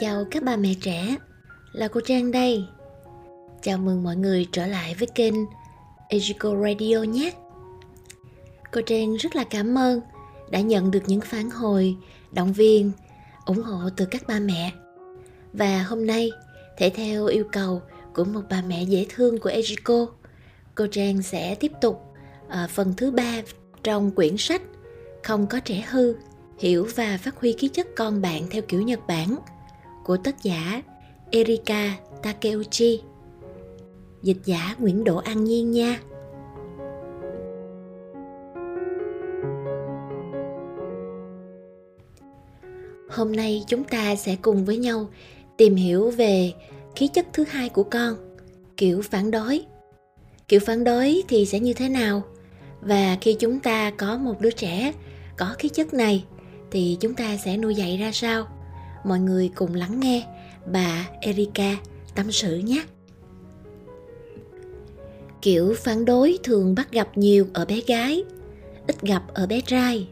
Chào các bà mẹ trẻ, là cô Trang đây. Chào mừng mọi người trở lại với kênh Ejico Radio nhé. Cô Trang rất là cảm ơn đã nhận được những phản hồi, động viên, ủng hộ từ các ba mẹ. Và hôm nay, thể theo yêu cầu của một bà mẹ dễ thương của Ejico, cô Trang sẽ tiếp tục ở phần thứ ba trong quyển sách Không có trẻ hư, hiểu và phát huy khí chất con bạn theo kiểu Nhật Bản của tác giả Erika Takeuchi. Dịch giả Nguyễn Đỗ An Nhiên nha. Hôm nay chúng ta sẽ cùng với nhau tìm hiểu về khí chất thứ hai của con, kiểu phản đối. Kiểu phản đối thì sẽ như thế nào? Và khi chúng ta có một đứa trẻ có khí chất này thì chúng ta sẽ nuôi dạy ra sao? Mọi người cùng lắng nghe bà Erika tâm sự nhé. Kiểu phản đối thường bắt gặp nhiều ở bé gái, ít gặp ở bé trai.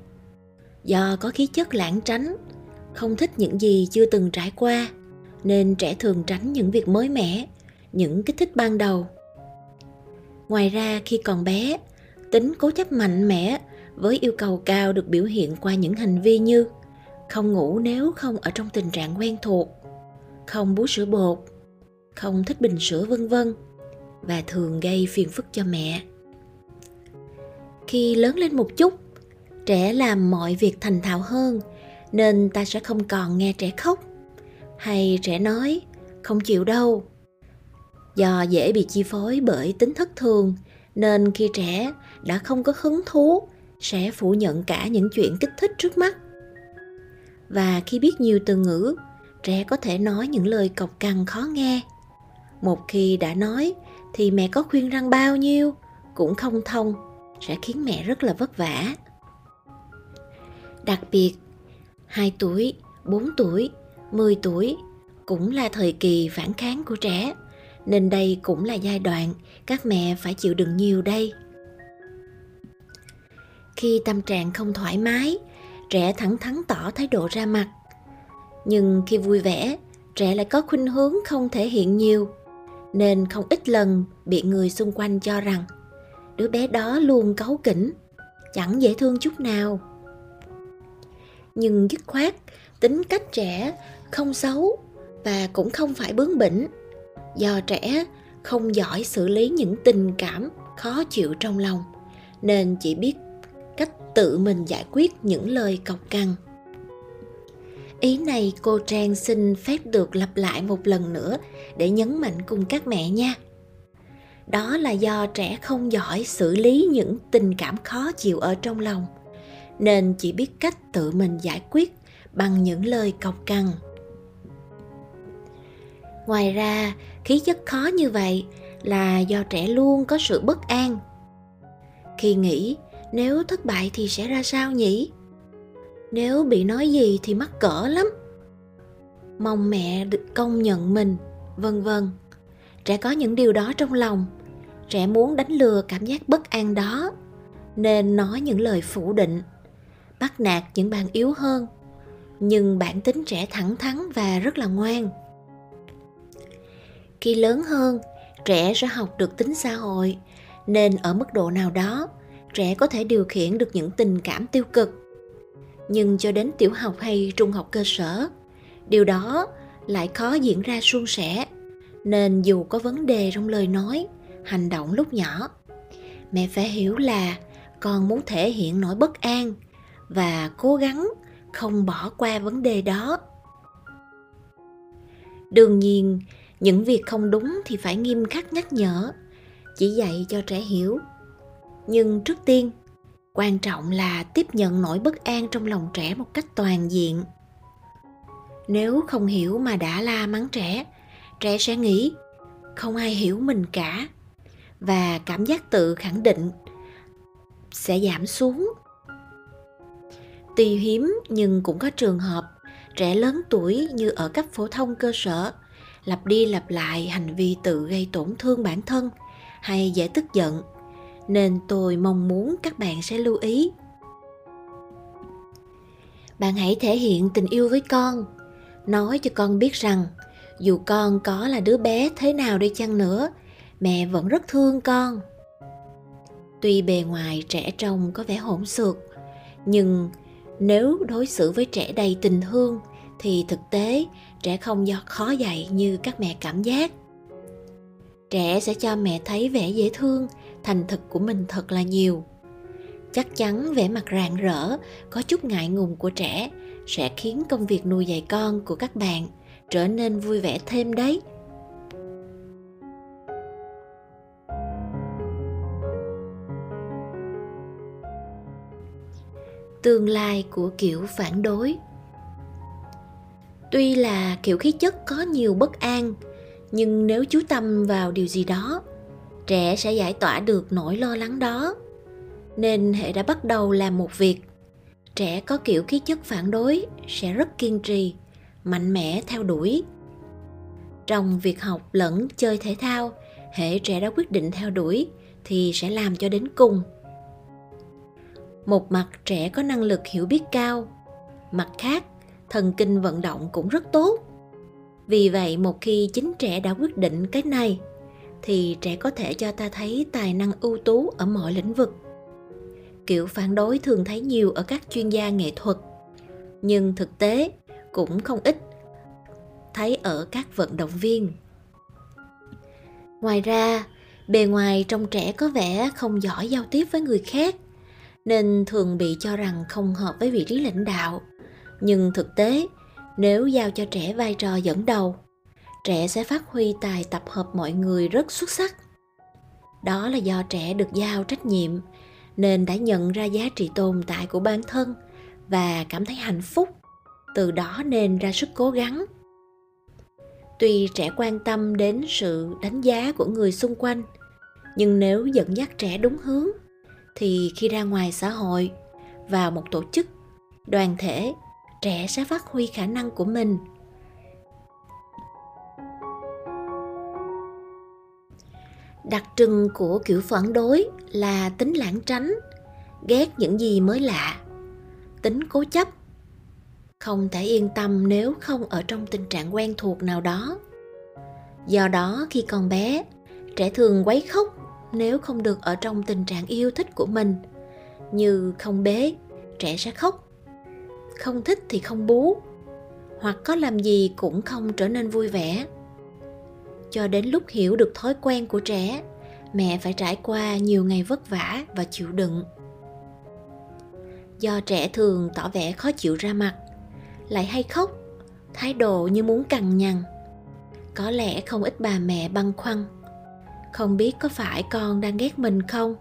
Do có khí chất lãng tránh, không thích những gì chưa từng trải qua, nên trẻ thường tránh những việc mới mẻ, những kích thích ban đầu. Ngoài ra khi còn bé, tính cố chấp mạnh mẽ với yêu cầu cao được biểu hiện qua những hành vi như không ngủ nếu không ở trong tình trạng quen thuộc, không bú sữa bột, không thích bình sữa vân vân. Và thường gây phiền phức cho mẹ. Khi lớn lên một chút, trẻ làm mọi việc thành thạo hơn nên ta sẽ không còn nghe trẻ khóc. Hay trẻ nói không chịu đâu. Do dễ bị chi phối bởi tính thất thường nên khi trẻ đã không có hứng thú sẽ phủ nhận cả những chuyện kích thích trước mắt và khi biết nhiều từ ngữ trẻ có thể nói những lời cộc cằn khó nghe. Một khi đã nói thì mẹ có khuyên răng bao nhiêu cũng không thông sẽ khiến mẹ rất là vất vả. Đặc biệt 2 tuổi, 4 tuổi, 10 tuổi cũng là thời kỳ phản kháng của trẻ nên đây cũng là giai đoạn các mẹ phải chịu đựng nhiều đây. Khi tâm trạng không thoải mái trẻ thẳng thắn tỏ thái độ ra mặt. Nhưng khi vui vẻ, trẻ lại có khuynh hướng không thể hiện nhiều, nên không ít lần bị người xung quanh cho rằng đứa bé đó luôn cáu kỉnh, chẳng dễ thương chút nào. Nhưng dứt khoát, tính cách trẻ không xấu và cũng không phải bướng bỉnh, do trẻ không giỏi xử lý những tình cảm khó chịu trong lòng, nên chỉ biết tự mình giải quyết những lời cọc cằn. Ý này cô trang xin phép được lặp lại một lần nữa để nhấn mạnh cùng các mẹ nha. Đó là do trẻ không giỏi xử lý những tình cảm khó chịu ở trong lòng, nên chỉ biết cách tự mình giải quyết bằng những lời cọc cằn. Ngoài ra, khí chất khó như vậy là do trẻ luôn có sự bất an. Khi nghĩ nếu thất bại thì sẽ ra sao nhỉ? Nếu bị nói gì thì mắc cỡ lắm. Mong mẹ được công nhận mình, vân vân. Trẻ có những điều đó trong lòng. Trẻ muốn đánh lừa cảm giác bất an đó. Nên nói những lời phủ định, bắt nạt những bạn yếu hơn. Nhưng bản tính trẻ thẳng thắn và rất là ngoan. Khi lớn hơn, trẻ sẽ học được tính xã hội, nên ở mức độ nào đó trẻ có thể điều khiển được những tình cảm tiêu cực. Nhưng cho đến tiểu học hay trung học cơ sở, điều đó lại khó diễn ra suôn sẻ, nên dù có vấn đề trong lời nói, hành động lúc nhỏ, mẹ phải hiểu là con muốn thể hiện nỗi bất an và cố gắng không bỏ qua vấn đề đó. Đương nhiên, những việc không đúng thì phải nghiêm khắc nhắc nhở, chỉ dạy cho trẻ hiểu nhưng trước tiên, quan trọng là tiếp nhận nỗi bất an trong lòng trẻ một cách toàn diện. Nếu không hiểu mà đã la mắng trẻ trẻ sẽ nghĩ, không ai hiểu mình cả. Và cảm giác tự khẳng định sẽ giảm xuống. Tuy hiếm nhưng cũng có trường hợp trẻ lớn tuổi như ở cấp phổ thông cơ sở, lặp đi lặp lại hành vi tự gây tổn thương bản thân hay dễ tức giận nên tôi mong muốn các bạn sẽ lưu ý. Bạn hãy thể hiện tình yêu với con. Nói cho con biết rằng, dù con có là đứa bé thế nào đi chăng nữa, mẹ vẫn rất thương con. Tuy bề ngoài trẻ trông có vẻ hỗn xược, nhưng nếu đối xử với trẻ đầy tình thương, thì thực tế trẻ không do khó dạy như các mẹ cảm giác. Trẻ sẽ cho mẹ thấy vẻ dễ thương thành thực của mình thật là nhiều. Chắc chắn vẻ mặt rạng rỡ, có chút ngại ngùng của trẻ sẽ khiến công việc nuôi dạy con của các bạn trở nên vui vẻ thêm đấy. Tương lai của kiểu phản đối. Tuy là kiểu khí chất có nhiều bất an, nhưng nếu chú tâm vào điều gì đó trẻ sẽ giải tỏa được nỗi lo lắng đó. Nên hệ đã bắt đầu làm một việc. Trẻ có kiểu khí chất phản đối, sẽ rất kiên trì, mạnh mẽ theo đuổi. Trong việc học lẫn chơi thể thao, hệ trẻ đã quyết định theo đuổi thì sẽ làm cho đến cùng. Một mặt, trẻ có năng lực hiểu biết cao. Mặt khác, thần kinh vận động cũng rất tốt. Vì vậy, một khi chính trẻ đã quyết định cái này thì trẻ có thể cho ta thấy tài năng ưu tú ở mọi lĩnh vực. Kiểu phản đối thường thấy nhiều ở các chuyên gia nghệ thuật, nhưng thực tế cũng không ít thấy ở các vận động viên. Ngoài ra, bề ngoài trông trẻ có vẻ không giỏi giao tiếp với người khác, nên thường bị cho rằng không hợp với vị trí lãnh đạo. Nhưng thực tế, nếu giao cho trẻ vai trò dẫn đầu trẻ sẽ phát huy tài tập hợp mọi người rất xuất sắc. Đó là do trẻ được giao trách nhiệm, nên đã nhận ra giá trị tồn tại của bản thân và cảm thấy hạnh phúc. Từ đó nên ra sức cố gắng. Tuy trẻ quan tâm đến sự đánh giá của người xung quanh, nhưng nếu dẫn dắt trẻ đúng hướng, thì khi ra ngoài xã hội, vào một tổ chức, đoàn thể, trẻ sẽ phát huy khả năng của mình. Đặc trưng của kiểu phản đối là tính lãng tránh, ghét những gì mới lạ. Tính cố chấp. Không thể yên tâm nếu không ở trong tình trạng quen thuộc nào đó. Do đó khi còn bé, trẻ thường quấy khóc nếu không được ở trong tình trạng yêu thích của mình. Như không bế, trẻ sẽ khóc. Không thích thì không bú. Hoặc có làm gì cũng không trở nên vui vẻ cho đến lúc hiểu được thói quen của trẻ. Mẹ phải trải qua nhiều ngày vất vả và chịu đựng. Do trẻ thường tỏ vẻ khó chịu ra mặt, lại hay khóc, thái độ như muốn cằn nhằn. Có lẽ không ít bà mẹ băn khoăn, không biết có phải con đang ghét mình không?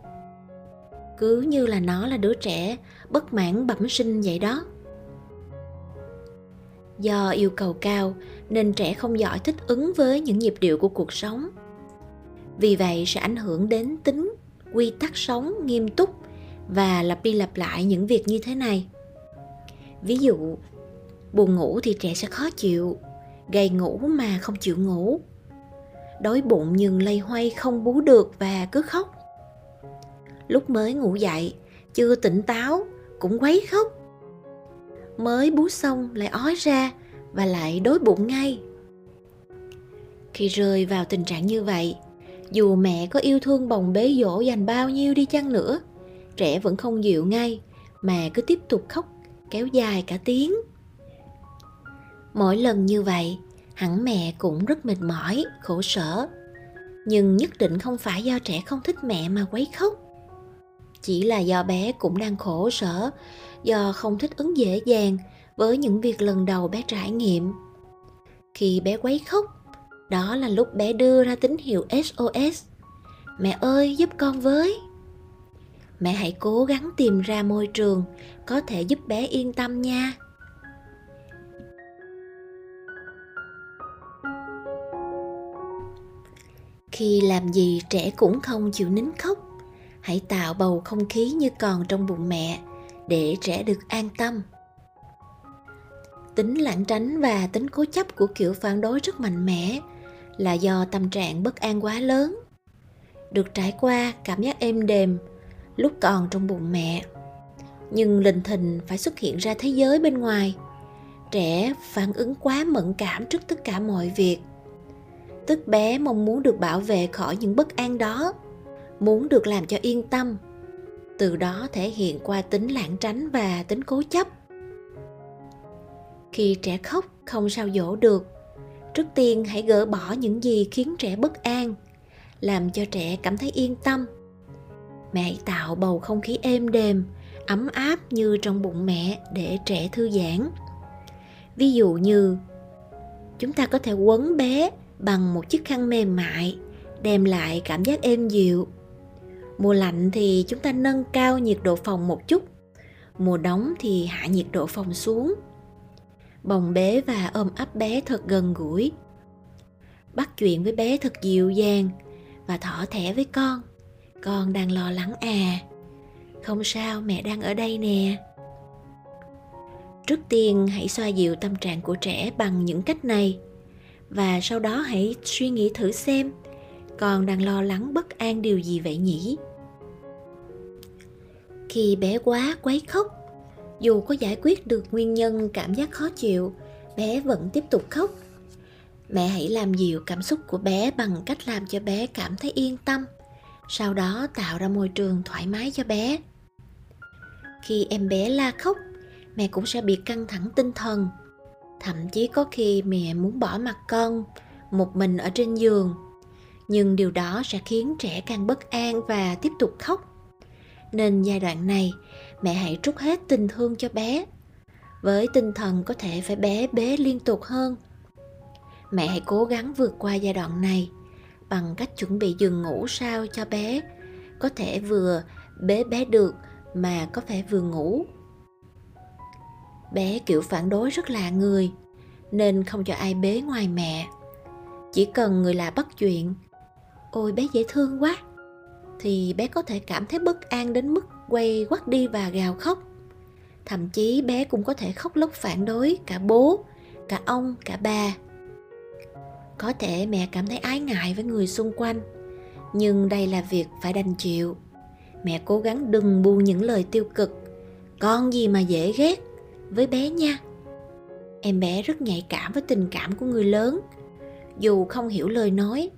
Cứ như là nó là đứa trẻ bất mãn bẩm sinh vậy đó do yêu cầu cao, nên trẻ không giỏi thích ứng với những nhịp điệu của cuộc sống. Vì vậy sẽ ảnh hưởng đến tính, quy tắc sống nghiêm túc và lặp đi lặp lại những việc như thế này. Ví dụ, buồn ngủ thì trẻ sẽ khó chịu, gầy ngủ mà không chịu ngủ. Đói bụng nhưng lây hoay không bú được và cứ khóc. Lúc mới ngủ dậy, chưa tỉnh táo, cũng quấy khóc mới bú xong lại ói ra và lại đối bụng ngay. Khi rơi vào tình trạng như vậy, dù mẹ có yêu thương bồng bế dỗ dành bao nhiêu đi chăng nữa, trẻ vẫn không dịu ngay mà cứ tiếp tục khóc, kéo dài cả tiếng. Mỗi lần như vậy, hẳn mẹ cũng rất mệt mỏi, khổ sở. Nhưng nhất định không phải do trẻ không thích mẹ mà quấy khóc. Chỉ là do bé cũng đang khổ sở do không thích ứng dễ dàng với những việc lần đầu bé trải nghiệm. Khi bé quấy khóc, đó là lúc bé đưa ra tín hiệu sos mẹ ơi, giúp con với. Mẹ hãy cố gắng tìm ra môi trường có thể giúp bé yên tâm nha. Khi làm gì trẻ cũng không chịu nín khóc, hãy tạo bầu không khí như còn trong bụng mẹ để trẻ được an tâm. Tính lảng tránh và tính cố chấp của kiểu phản đối rất mạnh mẽ là do tâm trạng bất an quá lớn. Được trải qua cảm giác êm đềm lúc còn trong bụng mẹ. Nhưng linh thình phải xuất hiện ra thế giới bên ngoài. Trẻ phản ứng quá mẫn cảm trước tất cả mọi việc. Tức bé mong muốn được bảo vệ khỏi những bất an đó, muốn được làm cho yên tâm từ đó thể hiện qua tính lảng tránh và tính cố chấp. Khi trẻ khóc, không sao dỗ được. Trước tiên, hãy gỡ bỏ những gì khiến trẻ bất an, làm cho trẻ cảm thấy yên tâm. Mẹ hãy tạo bầu không khí êm đềm, ấm áp như trong bụng mẹ để trẻ thư giãn. Ví dụ như, chúng ta có thể quấn bé bằng một chiếc khăn mềm mại, đem lại cảm giác êm dịu mùa lạnh thì chúng ta nâng cao nhiệt độ phòng một chút. Mùa nóng thì hạ nhiệt độ phòng xuống. Bồng bế và ôm ấp bé thật gần gũi. Bắt chuyện với bé thật dịu dàng và thỏ thẻ với con. Con đang lo lắng à. Không sao, mẹ đang ở đây nè. Trước tiên, hãy xoa dịu tâm trạng của trẻ bằng những cách này. Và sau đó hãy suy nghĩ thử xem con đang lo lắng bất an điều gì vậy nhỉ? Khi bé quá, quấy khóc. Dù có giải quyết được nguyên nhân cảm giác khó chịu, bé vẫn tiếp tục khóc. Mẹ hãy làm dịu cảm xúc của bé bằng cách làm cho bé cảm thấy yên tâm, sau đó tạo ra môi trường thoải mái cho bé. Khi em bé la khóc, mẹ cũng sẽ bị căng thẳng tinh thần. Thậm chí có khi mẹ muốn bỏ mặt con, một mình ở trên giường nhưng điều đó sẽ khiến trẻ càng bất an và tiếp tục khóc. Nên giai đoạn này, mẹ hãy trút hết tình thương cho bé. Với tinh thần có thể phải bé bế liên tục hơn. Mẹ hãy cố gắng vượt qua giai đoạn này bằng cách chuẩn bị giường ngủ sao cho bé. Có thể vừa bế bé được mà có thể vừa ngủ. Bé kiểu phản đối rất lạ người, nên không cho ai bế ngoài mẹ. Chỉ cần người lạ bắt chuyện ôi, bé dễ thương quá. Thì bé có thể cảm thấy bất an đến mức quay quắt đi và gào khóc. Thậm chí bé cũng có thể khóc lóc phản đối cả bố, cả ông, cả bà. Có thể mẹ cảm thấy ái ngại với người xung quanh, nhưng đây là việc phải đành chịu. Mẹ cố gắng đừng buông những lời tiêu cực. Con gì mà dễ ghét với bé nha. Em bé rất nhạy cảm với tình cảm của người lớn. Dù không hiểu lời nói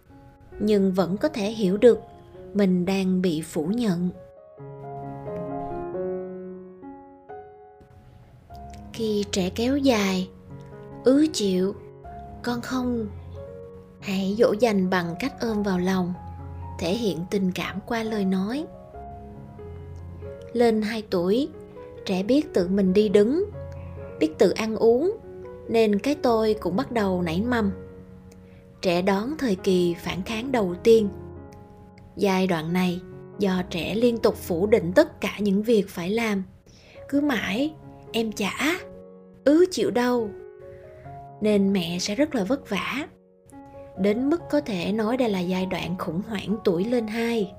nhưng vẫn có thể hiểu được mình đang bị phủ nhận. Khi trẻ kéo dài, ứ chịu, con không hãy dỗ dành bằng cách ôm vào lòng, thể hiện tình cảm qua lời nói. Lên 2 tuổi, trẻ biết tự mình đi đứng, biết tự ăn uống, nên cái tôi cũng bắt đầu nảy mầm trẻ đón thời kỳ phản kháng đầu tiên. Giai đoạn này, do trẻ liên tục phủ định tất cả những việc phải làm. Cứ mãi, em chả ứ chịu đâu nên mẹ sẽ rất là vất vả. Đến mức có thể nói đây là giai đoạn khủng hoảng tuổi lên hai.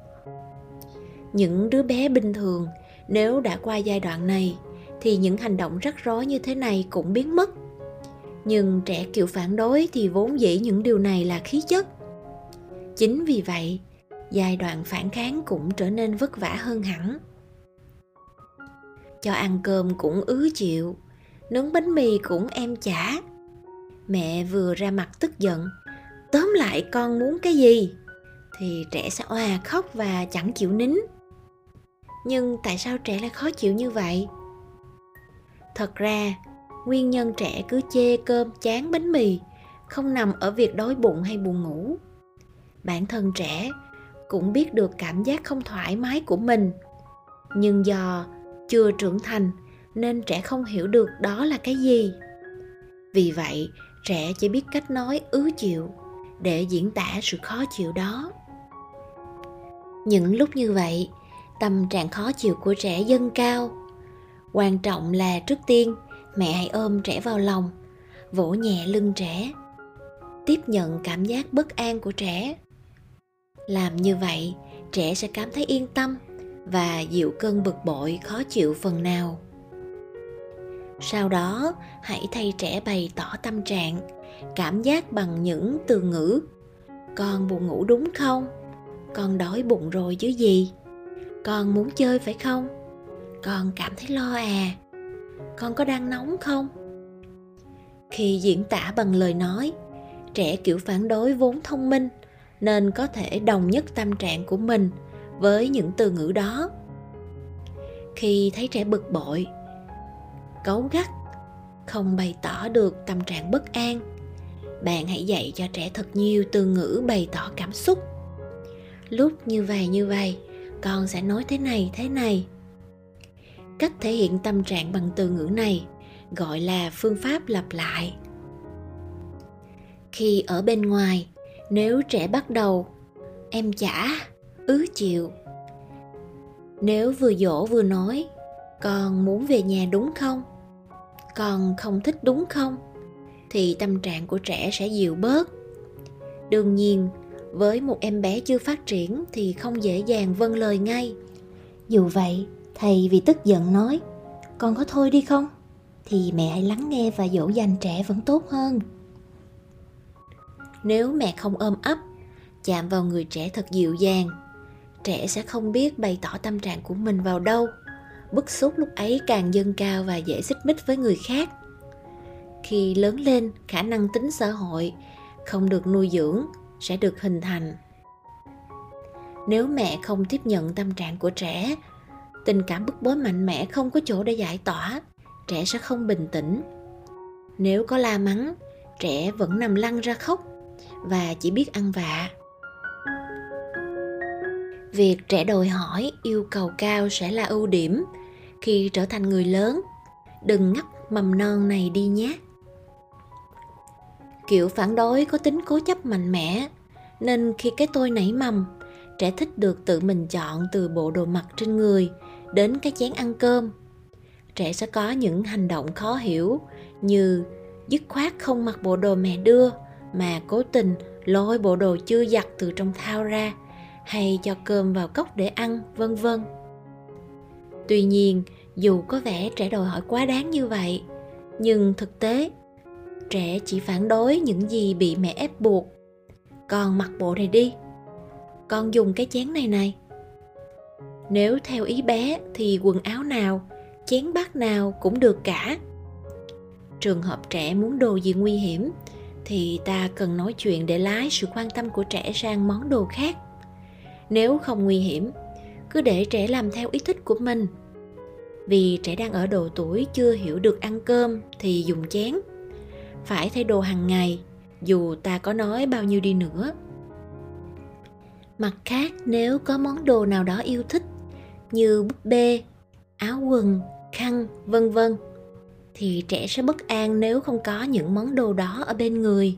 Những đứa bé bình thường, nếu đã qua giai đoạn này, thì những hành động rắc rối như thế này cũng biến mất nhưng trẻ kiểu phản đối thì vốn dĩ những điều này là khí chất. Chính vì vậy, giai đoạn phản kháng cũng trở nên vất vả hơn hẳn. Cho ăn cơm cũng ứ chịu, nướng bánh mì cũng em chả. Mẹ vừa ra mặt tức giận, tóm lại con muốn cái gì? Thì trẻ sẽ òa khóc và chẳng chịu nín. Nhưng tại sao trẻ lại khó chịu như vậy? Thật ra nguyên nhân trẻ cứ chê cơm chán bánh mì, không nằm ở việc đói bụng hay buồn ngủ. Bản thân trẻ cũng biết được cảm giác không thoải mái của mình. Nhưng do chưa trưởng thành nên trẻ không hiểu được đó là cái gì. Vì vậy, trẻ chỉ biết cách nói ứ chịu để diễn tả sự khó chịu đó. Những lúc như vậy, tâm trạng khó chịu của trẻ dâng cao. Quan trọng là trước tiên mẹ hãy ôm trẻ vào lòng, vỗ nhẹ lưng trẻ, tiếp nhận cảm giác bất an của trẻ. Làm như vậy, trẻ sẽ cảm thấy yên tâm và dịu cơn bực bội khó chịu phần nào. Sau đó, hãy thay trẻ bày tỏ tâm trạng, cảm giác bằng những từ ngữ, con buồn ngủ đúng không? Con đói bụng rồi chứ gì? Con muốn chơi phải không? Con cảm thấy lo à? Con có đang nóng không? Khi diễn tả bằng lời nói, trẻ kiểu phản đối vốn thông minh nên có thể đồng nhất tâm trạng của mình với những từ ngữ đó. Khi thấy trẻ bực bội cấu gắt, không bày tỏ được tâm trạng bất an, bạn hãy dạy cho trẻ thật nhiều từ ngữ bày tỏ cảm xúc. Lúc như vậy như vậy con sẽ nói thế này thế này cách thể hiện tâm trạng bằng từ ngữ này, gọi là phương pháp lặp lại. Khi ở bên ngoài, nếu trẻ bắt đầu, em chả, ứ chịu. Nếu vừa dỗ vừa nói, con muốn về nhà đúng không? Con không thích đúng không? thì tâm trạng của trẻ sẽ dịu bớt. Đương nhiên, với một em bé chưa phát triển thì không dễ dàng vâng lời ngay. Dù vậy thầy vì tức giận nói, con có thôi đi không? Thì mẹ hãy lắng nghe và dỗ dành trẻ vẫn tốt hơn. Nếu mẹ không ôm ấp, chạm vào người trẻ thật dịu dàng, trẻ sẽ không biết bày tỏ tâm trạng của mình vào đâu. Bức xúc lúc ấy càng dâng cao và dễ xích mích với người khác. Khi lớn lên, khả năng tính xã hội không được nuôi dưỡng sẽ được hình thành. Nếu mẹ không tiếp nhận tâm trạng của trẻ tình cảm bức bối mạnh mẽ không có chỗ để giải tỏa, trẻ sẽ không bình tĩnh. Nếu có la mắng, trẻ vẫn nằm lăn ra khóc và chỉ biết ăn vạ. Việc trẻ đòi hỏi yêu cầu cao sẽ là ưu điểm khi trở thành người lớn. Đừng ngắt mầm non này đi nhé. Kiểu phản đối có tính cố chấp mạnh mẽ, nên khi cái tôi nảy mầm, trẻ thích được tự mình chọn từ bộ đồ mặc trên người đến cái chén ăn cơm. Trẻ sẽ có những hành động khó hiểu như dứt khoát không mặc bộ đồ mẹ đưa mà cố tình lôi bộ đồ chưa giặt từ trong thao ra hay cho cơm vào cốc để ăn, vân vân. Tuy nhiên, dù có vẻ trẻ đòi hỏi quá đáng như vậy, nhưng thực tế, trẻ chỉ phản đối những gì bị mẹ ép buộc. Con mặc bộ này đi. Con dùng cái chén này này nếu theo ý bé thì quần áo nào, chén bát nào cũng được cả. Trường hợp trẻ muốn đồ gì nguy hiểm thì ta cần nói chuyện để lái sự quan tâm của trẻ sang món đồ khác. Nếu không nguy hiểm, cứ để trẻ làm theo ý thích của mình. Vì trẻ đang ở độ tuổi chưa hiểu được ăn cơm thì dùng chén. Phải thay đồ hàng ngày, dù ta có nói bao nhiêu đi nữa. Mặt khác, nếu có món đồ nào đó yêu thích như búp bê, áo quần, khăn, vân vân. Thì trẻ sẽ bất an nếu không có những món đồ đó ở bên người.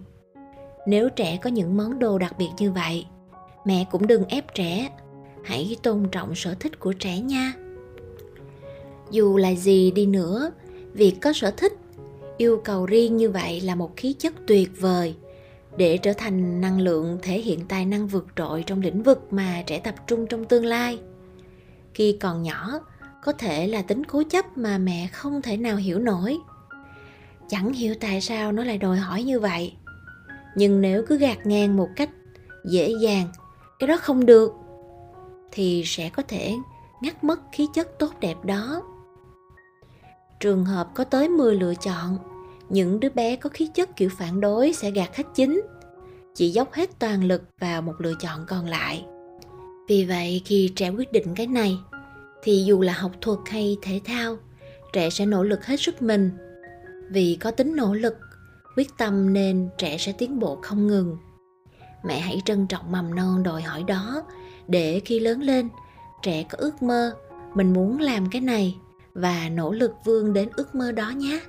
Nếu trẻ có những món đồ đặc biệt như vậy, mẹ cũng đừng ép trẻ. Hãy tôn trọng sở thích của trẻ nha. Dù là gì đi nữa, việc có sở thích, yêu cầu riêng như vậy là một khí chất tuyệt vời để trở thành năng lượng thể hiện tài năng vượt trội trong lĩnh vực mà trẻ tập trung trong tương lai khi còn nhỏ, có thể là tính cố chấp mà mẹ không thể nào hiểu nổi. Chẳng hiểu tại sao nó lại đòi hỏi như vậy. Nhưng nếu cứ gạt ngang một cách dễ dàng, cái đó không được, thì sẽ có thể ngắt mất khí chất tốt đẹp đó. Trường hợp có tới 10 lựa chọn, những đứa bé có khí chất kiểu phản đối sẽ gạt hết chính chỉ dốc hết toàn lực vào một lựa chọn còn lại vì vậy khi trẻ quyết định cái này, thì dù là học thuật hay thể thao, trẻ sẽ nỗ lực hết sức mình. Vì có tính nỗ lực, quyết tâm nên trẻ sẽ tiến bộ không ngừng. Mẹ hãy trân trọng mầm non đòi hỏi đó, để khi lớn lên, trẻ có ước mơ mình muốn làm cái này và nỗ lực vươn đến ước mơ đó nhé.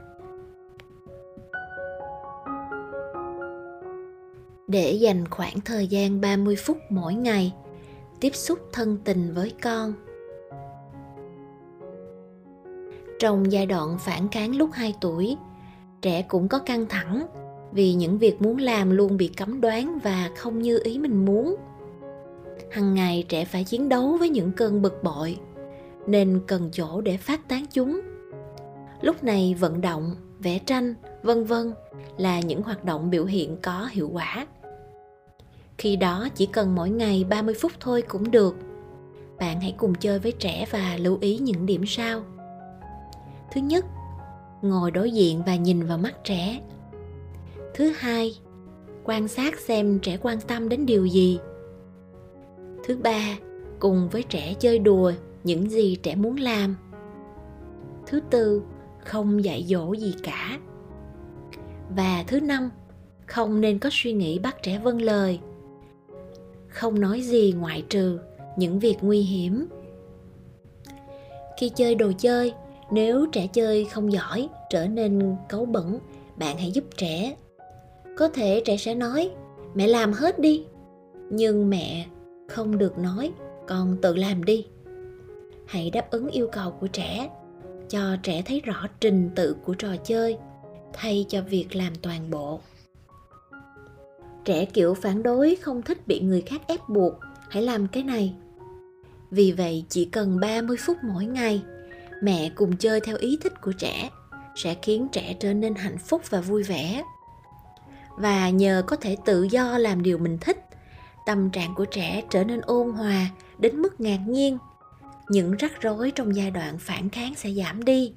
Để dành khoảng thời gian 30 phút mỗi ngày tiếp xúc thân tình với con. Trong giai đoạn phản kháng lúc 2 tuổi, trẻ cũng có căng thẳng vì những việc muốn làm luôn bị cấm đoán và không như ý mình muốn. Hằng ngày trẻ phải chiến đấu với những cơn bực bội, nên cần chỗ để phát tán chúng. Lúc này vận động, vẽ tranh, vân vân là những hoạt động biểu hiện có hiệu quả. Khi đó chỉ cần mỗi ngày 30 phút thôi cũng được. Bạn hãy cùng chơi với trẻ và lưu ý những điểm sau. Thứ nhất, ngồi đối diện và nhìn vào mắt trẻ. thứ hai quan sát xem trẻ quan tâm đến điều gì thứ ba cùng với trẻ chơi đùa những gì trẻ muốn làm thứ tư không dạy dỗ gì cả và thứ năm không nên có suy nghĩ bắt trẻ vâng lời không nói gì ngoại trừ những việc nguy hiểm. Khi chơi đồ chơi, nếu trẻ chơi không giỏi, trở nên cấu bẩn, bạn hãy giúp trẻ. Có thể trẻ sẽ nói, mẹ làm hết đi. Nhưng mẹ không được nói, con tự làm đi. Hãy đáp ứng yêu cầu của trẻ, cho trẻ thấy rõ trình tự của trò chơi, thay cho việc làm toàn bộ trẻ kiểu phản đối không thích bị người khác ép buộc, hãy làm cái này. Vì vậy, chỉ cần 30 phút mỗi ngày, mẹ cùng chơi theo ý thích của trẻ sẽ khiến trẻ trở nên hạnh phúc và vui vẻ. Và nhờ có thể tự do làm điều mình thích, tâm trạng của trẻ trở nên ôn hòa đến mức ngạc nhiên. Những rắc rối trong giai đoạn phản kháng sẽ giảm đi.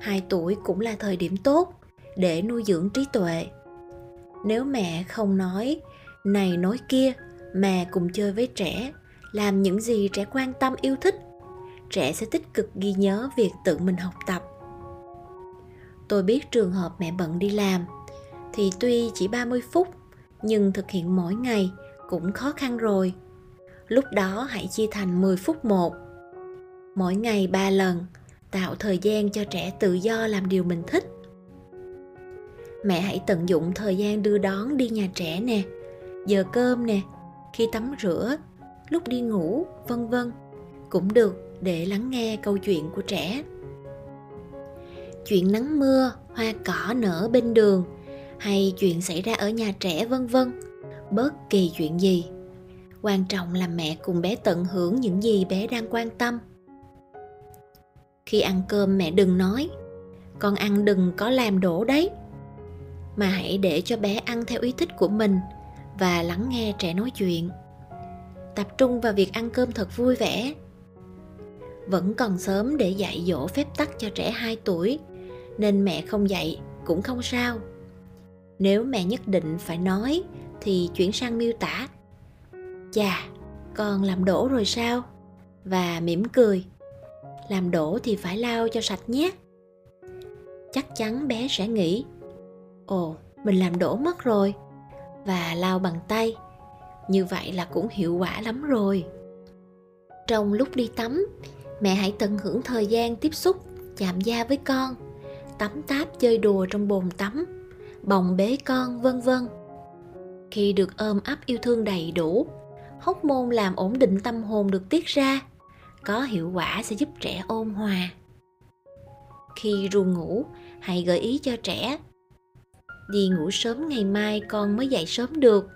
2 tuổi cũng là thời điểm tốt để nuôi dưỡng trí tuệ nếu mẹ không nói này nói kia mà cùng chơi với trẻ làm những gì trẻ quan tâm yêu thích trẻ sẽ tích cực ghi nhớ việc tự mình học tập tôi biết trường hợp mẹ bận đi làm thì tuy chỉ 30 phút nhưng thực hiện mỗi ngày cũng khó khăn rồi. Lúc đó hãy chia thành 10 phút một. Mỗi ngày 3 lần, tạo thời gian cho trẻ tự do làm điều mình thích. Mẹ hãy tận dụng thời gian đưa đón đi nhà trẻ nè, giờ cơm nè, khi tắm rửa, lúc đi ngủ, vân vân. Cũng được để lắng nghe câu chuyện của trẻ. Chuyện nắng mưa, hoa cỏ nở bên đường hay chuyện xảy ra ở nhà trẻ vân vân. Bất kỳ chuyện gì. Quan trọng là mẹ cùng bé tận hưởng những gì bé đang quan tâm. Khi ăn cơm mẹ đừng nói. Con ăn đừng có làm đổ đấy mà hãy để cho bé ăn theo ý thích của mình và lắng nghe trẻ nói chuyện. Tập trung vào việc ăn cơm thật vui vẻ. Vẫn còn sớm để dạy dỗ phép tắc cho trẻ 2 tuổi, nên mẹ không dạy cũng không sao. Nếu mẹ nhất định phải nói, thì chuyển sang miêu tả. Chà, con làm đổ rồi sao? Và mỉm cười. Làm đổ thì phải lau cho sạch nhé. Chắc chắn bé sẽ nghĩ ồ, mình làm đổ mất rồi. Và lau bằng tay. Như vậy là cũng hiệu quả lắm rồi. Trong lúc đi tắm, mẹ hãy tận hưởng thời gian tiếp xúc, chạm da với con. Tắm táp chơi đùa trong bồn tắm, bồng bế con, vân vân. Khi được ôm ấp yêu thương đầy đủ hóc môn làm ổn định tâm hồn được tiết ra, có hiệu quả sẽ giúp trẻ ôn hòa. Khi ru ngủ, hãy gợi ý cho trẻ đi ngủ sớm ngày mai con mới dậy sớm được.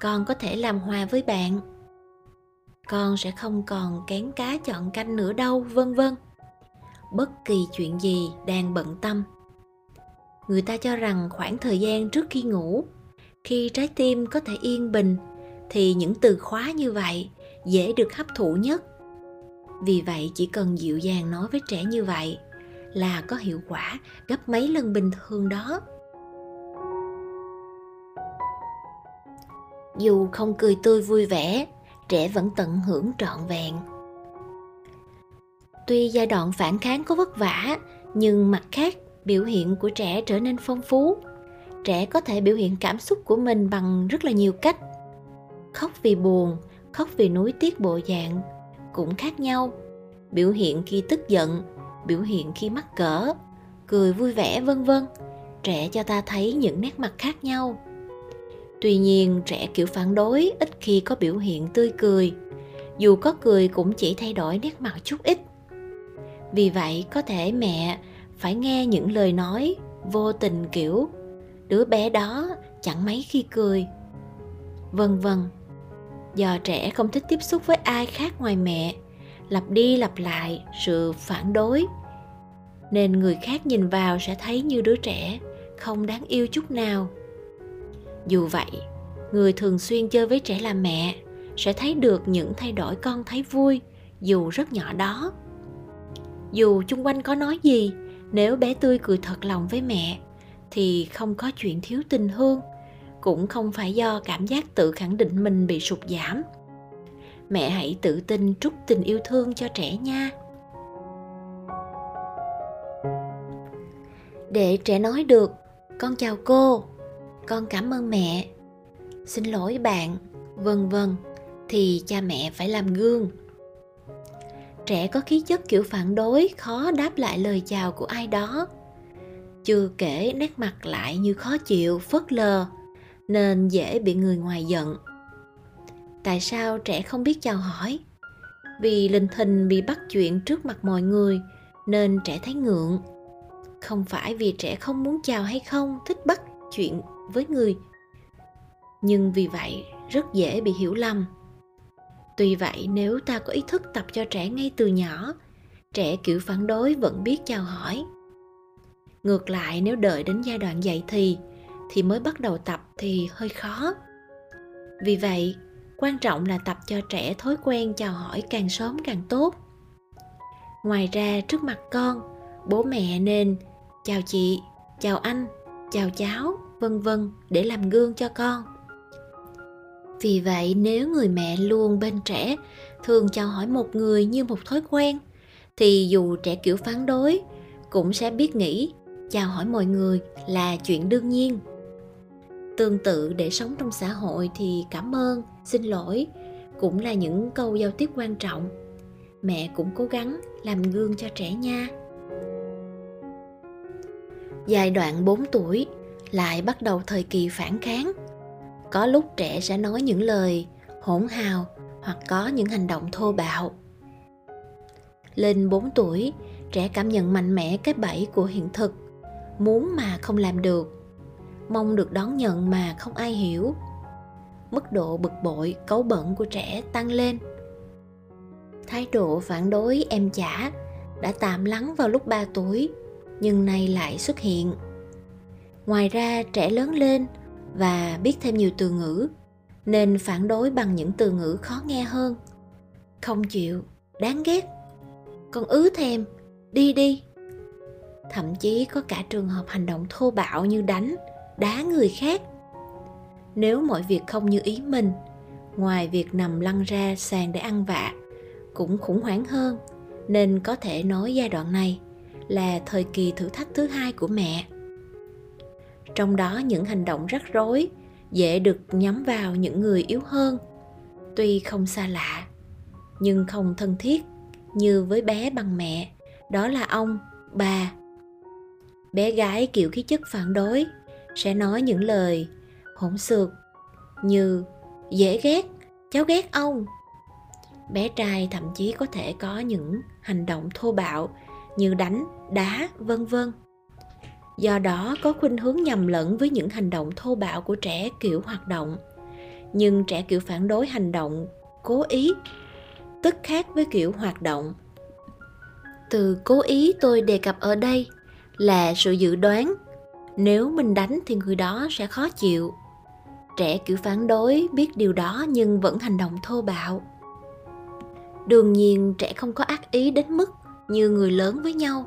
Con có thể làm hòa với bạn. Con sẽ không còn kén cá chọn canh nữa đâu, vân vân. Bất kỳ chuyện gì đang bận tâm. Người ta cho rằng khoảng thời gian trước khi ngủ, khi trái tim có thể yên bình, thì những từ khóa như vậy dễ được hấp thụ nhất. Vì vậy chỉ cần dịu dàng nói với trẻ như vậy là có hiệu quả gấp mấy lần bình thường đó. Dù không cười tươi vui vẻ, trẻ vẫn tận hưởng trọn vẹn. Tuy giai đoạn phản kháng có vất vả, nhưng mặt khác, biểu hiện của trẻ trở nên phong phú. Trẻ có thể biểu hiện cảm xúc của mình bằng rất là nhiều cách. Khóc vì buồn, khóc vì nuối tiếc bộ dạng cũng khác nhau. Biểu hiện khi tức giận, biểu hiện khi mắc cỡ, cười vui vẻ, vân vân. Trẻ cho ta thấy những nét mặt khác nhau tuy nhiên, trẻ kiểu phản đối ít khi có biểu hiện tươi cười. Dù có cười cũng chỉ thay đổi nét mặt chút ít. Vì vậy, có thể mẹ phải nghe những lời nói vô tình kiểu, đứa bé đó chẳng mấy khi cười. Vân vân. Do trẻ không thích tiếp xúc với ai khác ngoài mẹ, lặp đi lặp lại sự phản đối, nên người khác nhìn vào sẽ thấy như đứa trẻ không đáng yêu chút nào dù vậy, người thường xuyên chơi với trẻ là mẹ sẽ thấy được những thay đổi con thấy vui, dù rất nhỏ đó. Dù chung quanh có nói gì, nếu bé tươi cười thật lòng với mẹ, thì không có chuyện thiếu tình thương, cũng không phải do cảm giác tự khẳng định mình bị sụt giảm. Mẹ hãy tự tin trút tình yêu thương cho trẻ nha. Để trẻ nói được, con chào cô con cảm ơn mẹ. Xin lỗi bạn. Vân vân, thì cha mẹ phải làm gương. Trẻ có khí chất kiểu phản đối, khó đáp lại lời chào của ai đó. Chưa kể nét mặt lại như khó chịu, phớt lờ, nên dễ bị người ngoài giận. Tại sao trẻ không biết chào hỏi? Vì linh thình bị bắt chuyện trước mặt mọi người, nên trẻ thấy ngượng. Không phải vì trẻ không muốn chào hay không, thích bắt chuyện với người. Nhưng vì vậy, rất dễ bị hiểu lầm. Tuy vậy, nếu ta có ý thức tập cho trẻ ngay từ nhỏ, trẻ kiểu phản đối vẫn biết chào hỏi. Ngược lại, nếu đợi đến giai đoạn dậy thì thì mới bắt đầu tập thì hơi khó. Vì vậy, quan trọng là tập cho trẻ thói quen chào hỏi càng sớm càng tốt. Ngoài ra, trước mặt con, bố mẹ nên chào chị, chào anh, chào cháu vân vân để làm gương cho con. Vì vậy, nếu người mẹ luôn bên trẻ, thường chào hỏi một người như một thói quen, thì dù trẻ kiểu phán đối, cũng sẽ biết nghĩ, chào hỏi mọi người là chuyện đương nhiên. Tương tự, để sống trong xã hội thì cảm ơn, xin lỗi cũng là những câu giao tiếp quan trọng. Mẹ cũng cố gắng làm gương cho trẻ nha. Giai đoạn 4 tuổi lại bắt đầu thời kỳ phản kháng. Có lúc trẻ sẽ nói những lời hỗn hào hoặc có những hành động thô bạo. Lên 4 tuổi, trẻ cảm nhận mạnh mẽ cái bẫy của hiện thực, muốn mà không làm được, mong được đón nhận mà không ai hiểu. Mức độ bực bội cấu bẩn của trẻ tăng lên. Thái độ phản đối em chả đã tạm lắng vào lúc 3 tuổi, nhưng nay lại xuất hiện ngoài ra, trẻ lớn lên và biết thêm nhiều từ ngữ, nên phản đối bằng những từ ngữ khó nghe hơn. Không chịu, đáng ghét. Con ứ thèm đi đi. Thậm chí có cả trường hợp hành động thô bạo như đánh, đá người khác. Nếu mọi việc không như ý mình, ngoài việc nằm lăn ra sàn để ăn vạ cũng khủng hoảng hơn. Nên có thể nói giai đoạn này là thời kỳ thử thách thứ hai của mẹ trong đó những hành động rắc rối, dễ được nhắm vào những người yếu hơn. Tuy không xa lạ, nhưng không thân thiết như với bé bằng mẹ, đó là ông, bà. Bé gái kiểu khí chất phản đối, sẽ nói những lời hỗn xược như dễ ghét, cháu ghét ông. Bé trai thậm chí có thể có những hành động thô bạo như đánh, đá, vân vân do đó có khuynh hướng nhầm lẫn với những hành động thô bạo của trẻ kiểu hoạt động. Nhưng trẻ kiểu phản đối hành động cố ý, tức khác với kiểu hoạt động. Từ cố ý tôi đề cập ở đây là sự dự đoán. Nếu mình đánh thì người đó sẽ khó chịu. Trẻ kiểu phản đối biết điều đó nhưng vẫn hành động thô bạo. Đương nhiên, trẻ không có ác ý đến mức như người lớn với nhau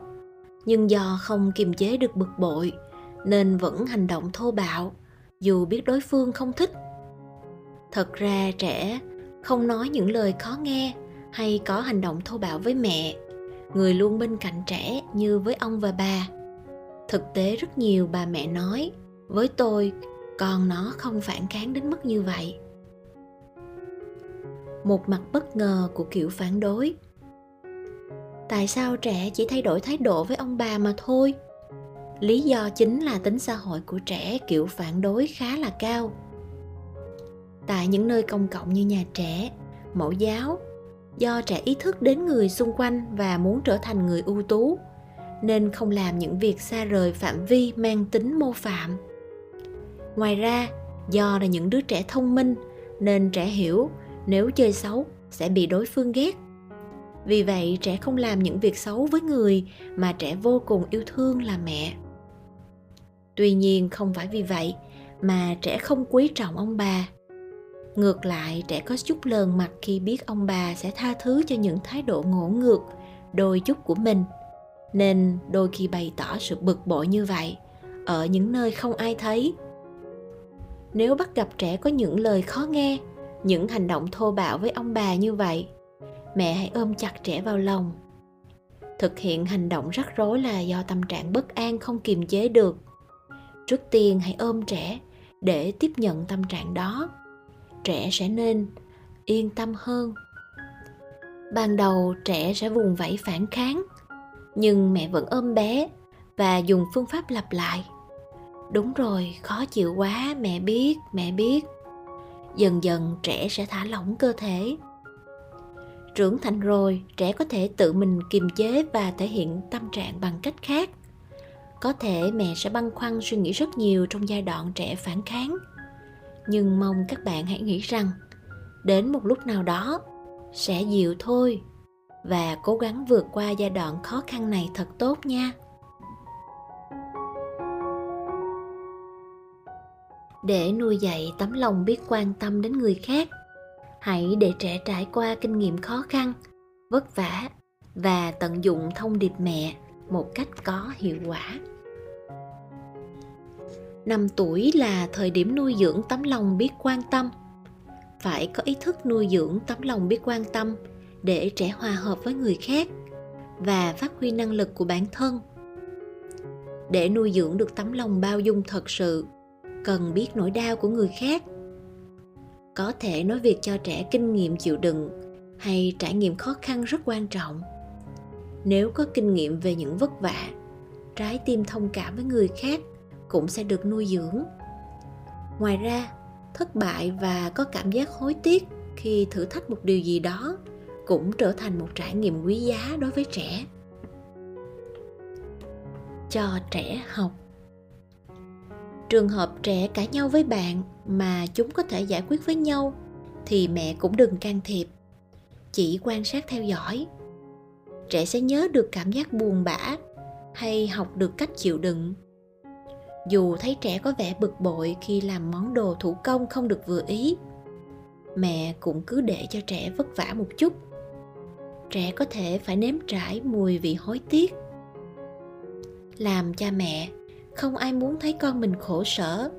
nhưng do không kiềm chế được bực bội, nên vẫn hành động thô bạo, dù biết đối phương không thích. Thật ra trẻ không nói những lời khó nghe hay có hành động thô bạo với mẹ, người luôn bên cạnh trẻ như với ông và bà. Thực tế rất nhiều bà mẹ nói, với tôi, con nó không phản kháng đến mức như vậy. Một mặt bất ngờ của kiểu phản đối tại sao trẻ chỉ thay đổi thái độ với ông bà mà thôi? Lý do chính là tính xã hội của trẻ, kiểu, phản đối khá là cao. Tại những nơi công cộng như nhà trẻ, mẫu giáo, do trẻ ý thức đến người xung quanh và muốn trở thành người ưu tú, nên không làm những việc xa rời phạm vi mang tính mô phạm. Ngoài ra, do là những đứa trẻ thông minh, nên trẻ hiểu nếu chơi xấu sẽ bị đối phương ghét vì vậy, trẻ không làm những việc xấu với người mà trẻ vô cùng yêu thương là mẹ. Tuy nhiên, không phải vì vậy mà trẻ không quý trọng ông bà. Ngược lại, trẻ có chút lờn mặt khi biết ông bà sẽ tha thứ cho những thái độ ngỗ ngược, đôi chút của mình. Nên đôi khi bày tỏ sự bực bội như vậy, ở những nơi không ai thấy. Nếu bắt gặp trẻ có những lời khó nghe, những hành động thô bạo với ông bà như vậy mẹ hãy ôm chặt trẻ vào lòng. Thực hiện hành động rắc rối là do tâm trạng bất an không kiềm chế được. Trước tiên hãy ôm trẻ để tiếp nhận tâm trạng đó. Trẻ sẽ nên yên tâm hơn. Ban đầu, trẻ sẽ vùng vẫy phản kháng, nhưng mẹ vẫn ôm bé và dùng phương pháp lặp lại. Đúng rồi, khó chịu quá, mẹ biết mẹ biết. Dần dần, trẻ sẽ thả lỏng cơ thể trưởng thành rồi, trẻ có thể tự mình kiềm chế và thể hiện tâm trạng bằng cách khác. Có thể mẹ sẽ băn khoăn suy nghĩ rất nhiều trong giai đoạn trẻ phản kháng. Nhưng mong các bạn hãy nghĩ rằng, đến một lúc nào đó, sẽ dịu thôi và cố gắng vượt qua giai đoạn khó khăn này thật tốt nha. Để nuôi dạy tấm lòng biết quan tâm đến người khác hãy để trẻ trải qua kinh nghiệm khó khăn, vất vả và tận dụng thông điệp mẹ một cách có hiệu quả. Năm tuổi là thời điểm nuôi dưỡng tấm lòng biết quan tâm. Phải có ý thức nuôi dưỡng tấm lòng biết quan tâm để trẻ hòa hợp với người khác và phát huy năng lực của bản thân. Để nuôi dưỡng được tấm lòng bao dung thật sự, cần biết nỗi đau của người khác có thể nói việc cho trẻ kinh nghiệm chịu đựng hay trải nghiệm khó khăn rất quan trọng. Nếu có kinh nghiệm về những vất vả, trái tim thông cảm với người khác cũng sẽ được nuôi dưỡng. Ngoài ra, thất bại và có cảm giác hối tiếc khi thử thách một điều gì đó cũng trở thành một trải nghiệm quý giá đối với trẻ. Cho trẻ học. Trường hợp trẻ cãi nhau với bạn mà chúng có thể giải quyết với nhau, thì mẹ cũng đừng can thiệp. Chỉ quan sát theo dõi. Trẻ sẽ nhớ được cảm giác buồn bã hay học được cách chịu đựng. Dù thấy trẻ có vẻ bực bội khi làm món đồ thủ công không được vừa ý, mẹ cũng cứ để cho trẻ vất vả một chút. Trẻ có thể phải nếm trải mùi vị hối tiếc. Làm cha mẹ, không ai muốn thấy con mình khổ sở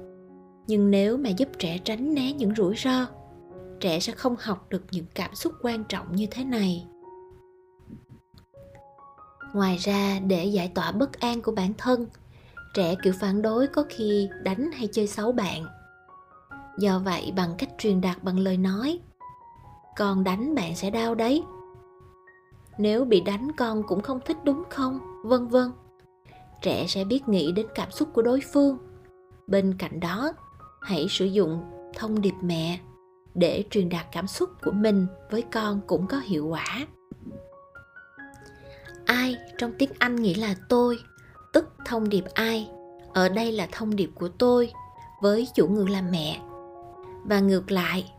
nhưng nếu mà giúp trẻ tránh né những rủi ro, trẻ sẽ không học được những cảm xúc quan trọng như thế này. Ngoài ra, để giải tỏa bất an của bản thân, trẻ kiểu phản đối có khi đánh hay chơi xấu bạn. Do vậy, bằng cách truyền đạt bằng lời nói, con đánh bạn sẽ đau đấy. Nếu bị đánh, con cũng không thích đúng không? Vân vân. Trẻ sẽ biết nghĩ đến cảm xúc của đối phương. Bên cạnh đó hãy sử dụng thông điệp mẹ để truyền đạt cảm xúc của mình với con cũng có hiệu quả. Ai trong tiếng anh nghĩa là tôi, tức thông điệp ai? Ở đây là thông điệp của tôi với chủ ngữ là mẹ. Và ngược lại,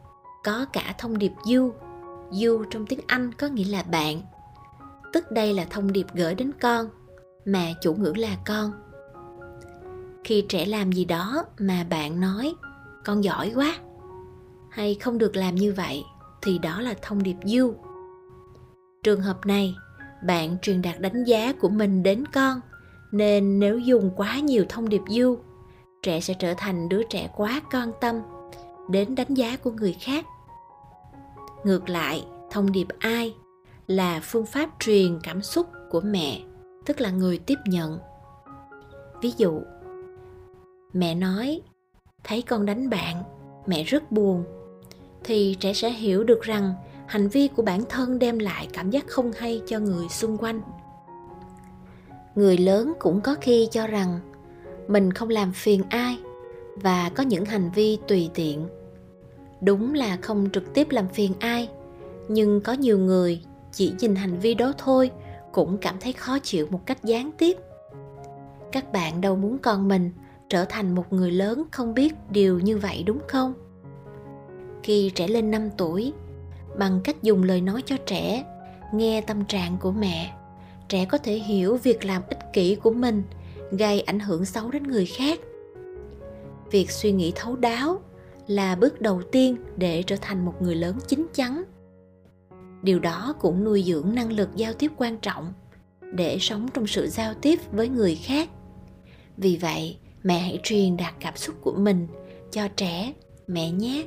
có cả thông điệp you. You trong tiếng anh có nghĩa là bạn. Tức đây là thông điệp gửi đến con. Mà chủ ngữ là con khi trẻ làm gì đó mà bạn nói, con giỏi quá. Hay không được làm như vậy, thì đó là thông điệp you trường hợp này, bạn truyền đạt đánh giá của mình đến con, nên nếu dùng quá nhiều thông điệp du trẻ sẽ trở thành đứa trẻ quá quan tâm đến đánh giá của người khác. Ngược lại, thông điệp ai là phương pháp truyền cảm xúc của mẹ, tức là người tiếp nhận. Ví dụ mẹ nói, thấy con đánh bạn, mẹ rất buồn. Thì trẻ sẽ hiểu được rằng hành vi của bản thân đem lại cảm giác không hay cho người xung quanh. Người lớn cũng có khi cho rằng mình không làm phiền ai và có những hành vi tùy tiện. Đúng là không trực tiếp làm phiền ai, nhưng có nhiều người chỉ nhìn hành vi đó thôi cũng cảm thấy khó chịu một cách gián tiếp. Các bạn đâu muốn con mình trở thành một người lớn không biết điều như vậy đúng không? Khi trẻ lên 5 tuổi, bằng cách dùng lời nói cho trẻ, nghe tâm trạng của mẹ, trẻ có thể hiểu việc làm ích kỷ của mình gây ảnh hưởng xấu đến người khác. Việc suy nghĩ thấu đáo là bước đầu tiên để trở thành một người lớn chín chắn. Điều đó cũng nuôi dưỡng năng lực giao tiếp quan trọng để sống trong sự giao tiếp với người khác. Vì vậy mẹ hãy truyền đạt cảm xúc của mình cho trẻ mẹ nhé.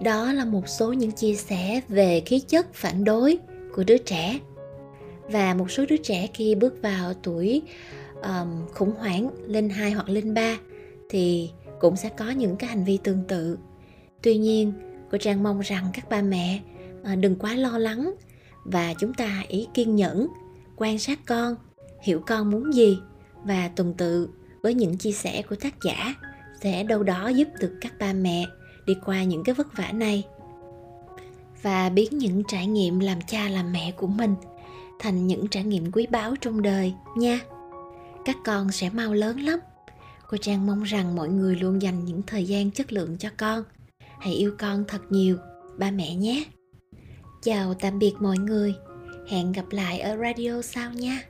Đó là một số những chia sẻ về khí chất phản đối của đứa trẻ. Và một số đứa trẻ khi bước vào tuổi um, khủng hoảng lên 2 hoặc lên 3 thì cũng sẽ có những cái hành vi tương tự. Tuy nhiên cô trang mong rằng các ba mẹ ờ, đừng quá lo lắng và chúng ta hãy kiên nhẫn, quan sát con, hiểu con muốn gì và tuần tự với những chia sẻ của tác giả sẽ đâu đó giúp được các ba mẹ đi qua những cái vất vả này và biến những trải nghiệm làm cha làm mẹ của mình thành những trải nghiệm quý báu trong đời nha. Các con sẽ mau lớn lắm. Cô trang mong rằng mọi người luôn dành những thời gian chất lượng cho con. Hãy yêu con thật nhiều, ba mẹ nhé chào tạm biệt mọi người. Hẹn gặp lại ở radio sau nha.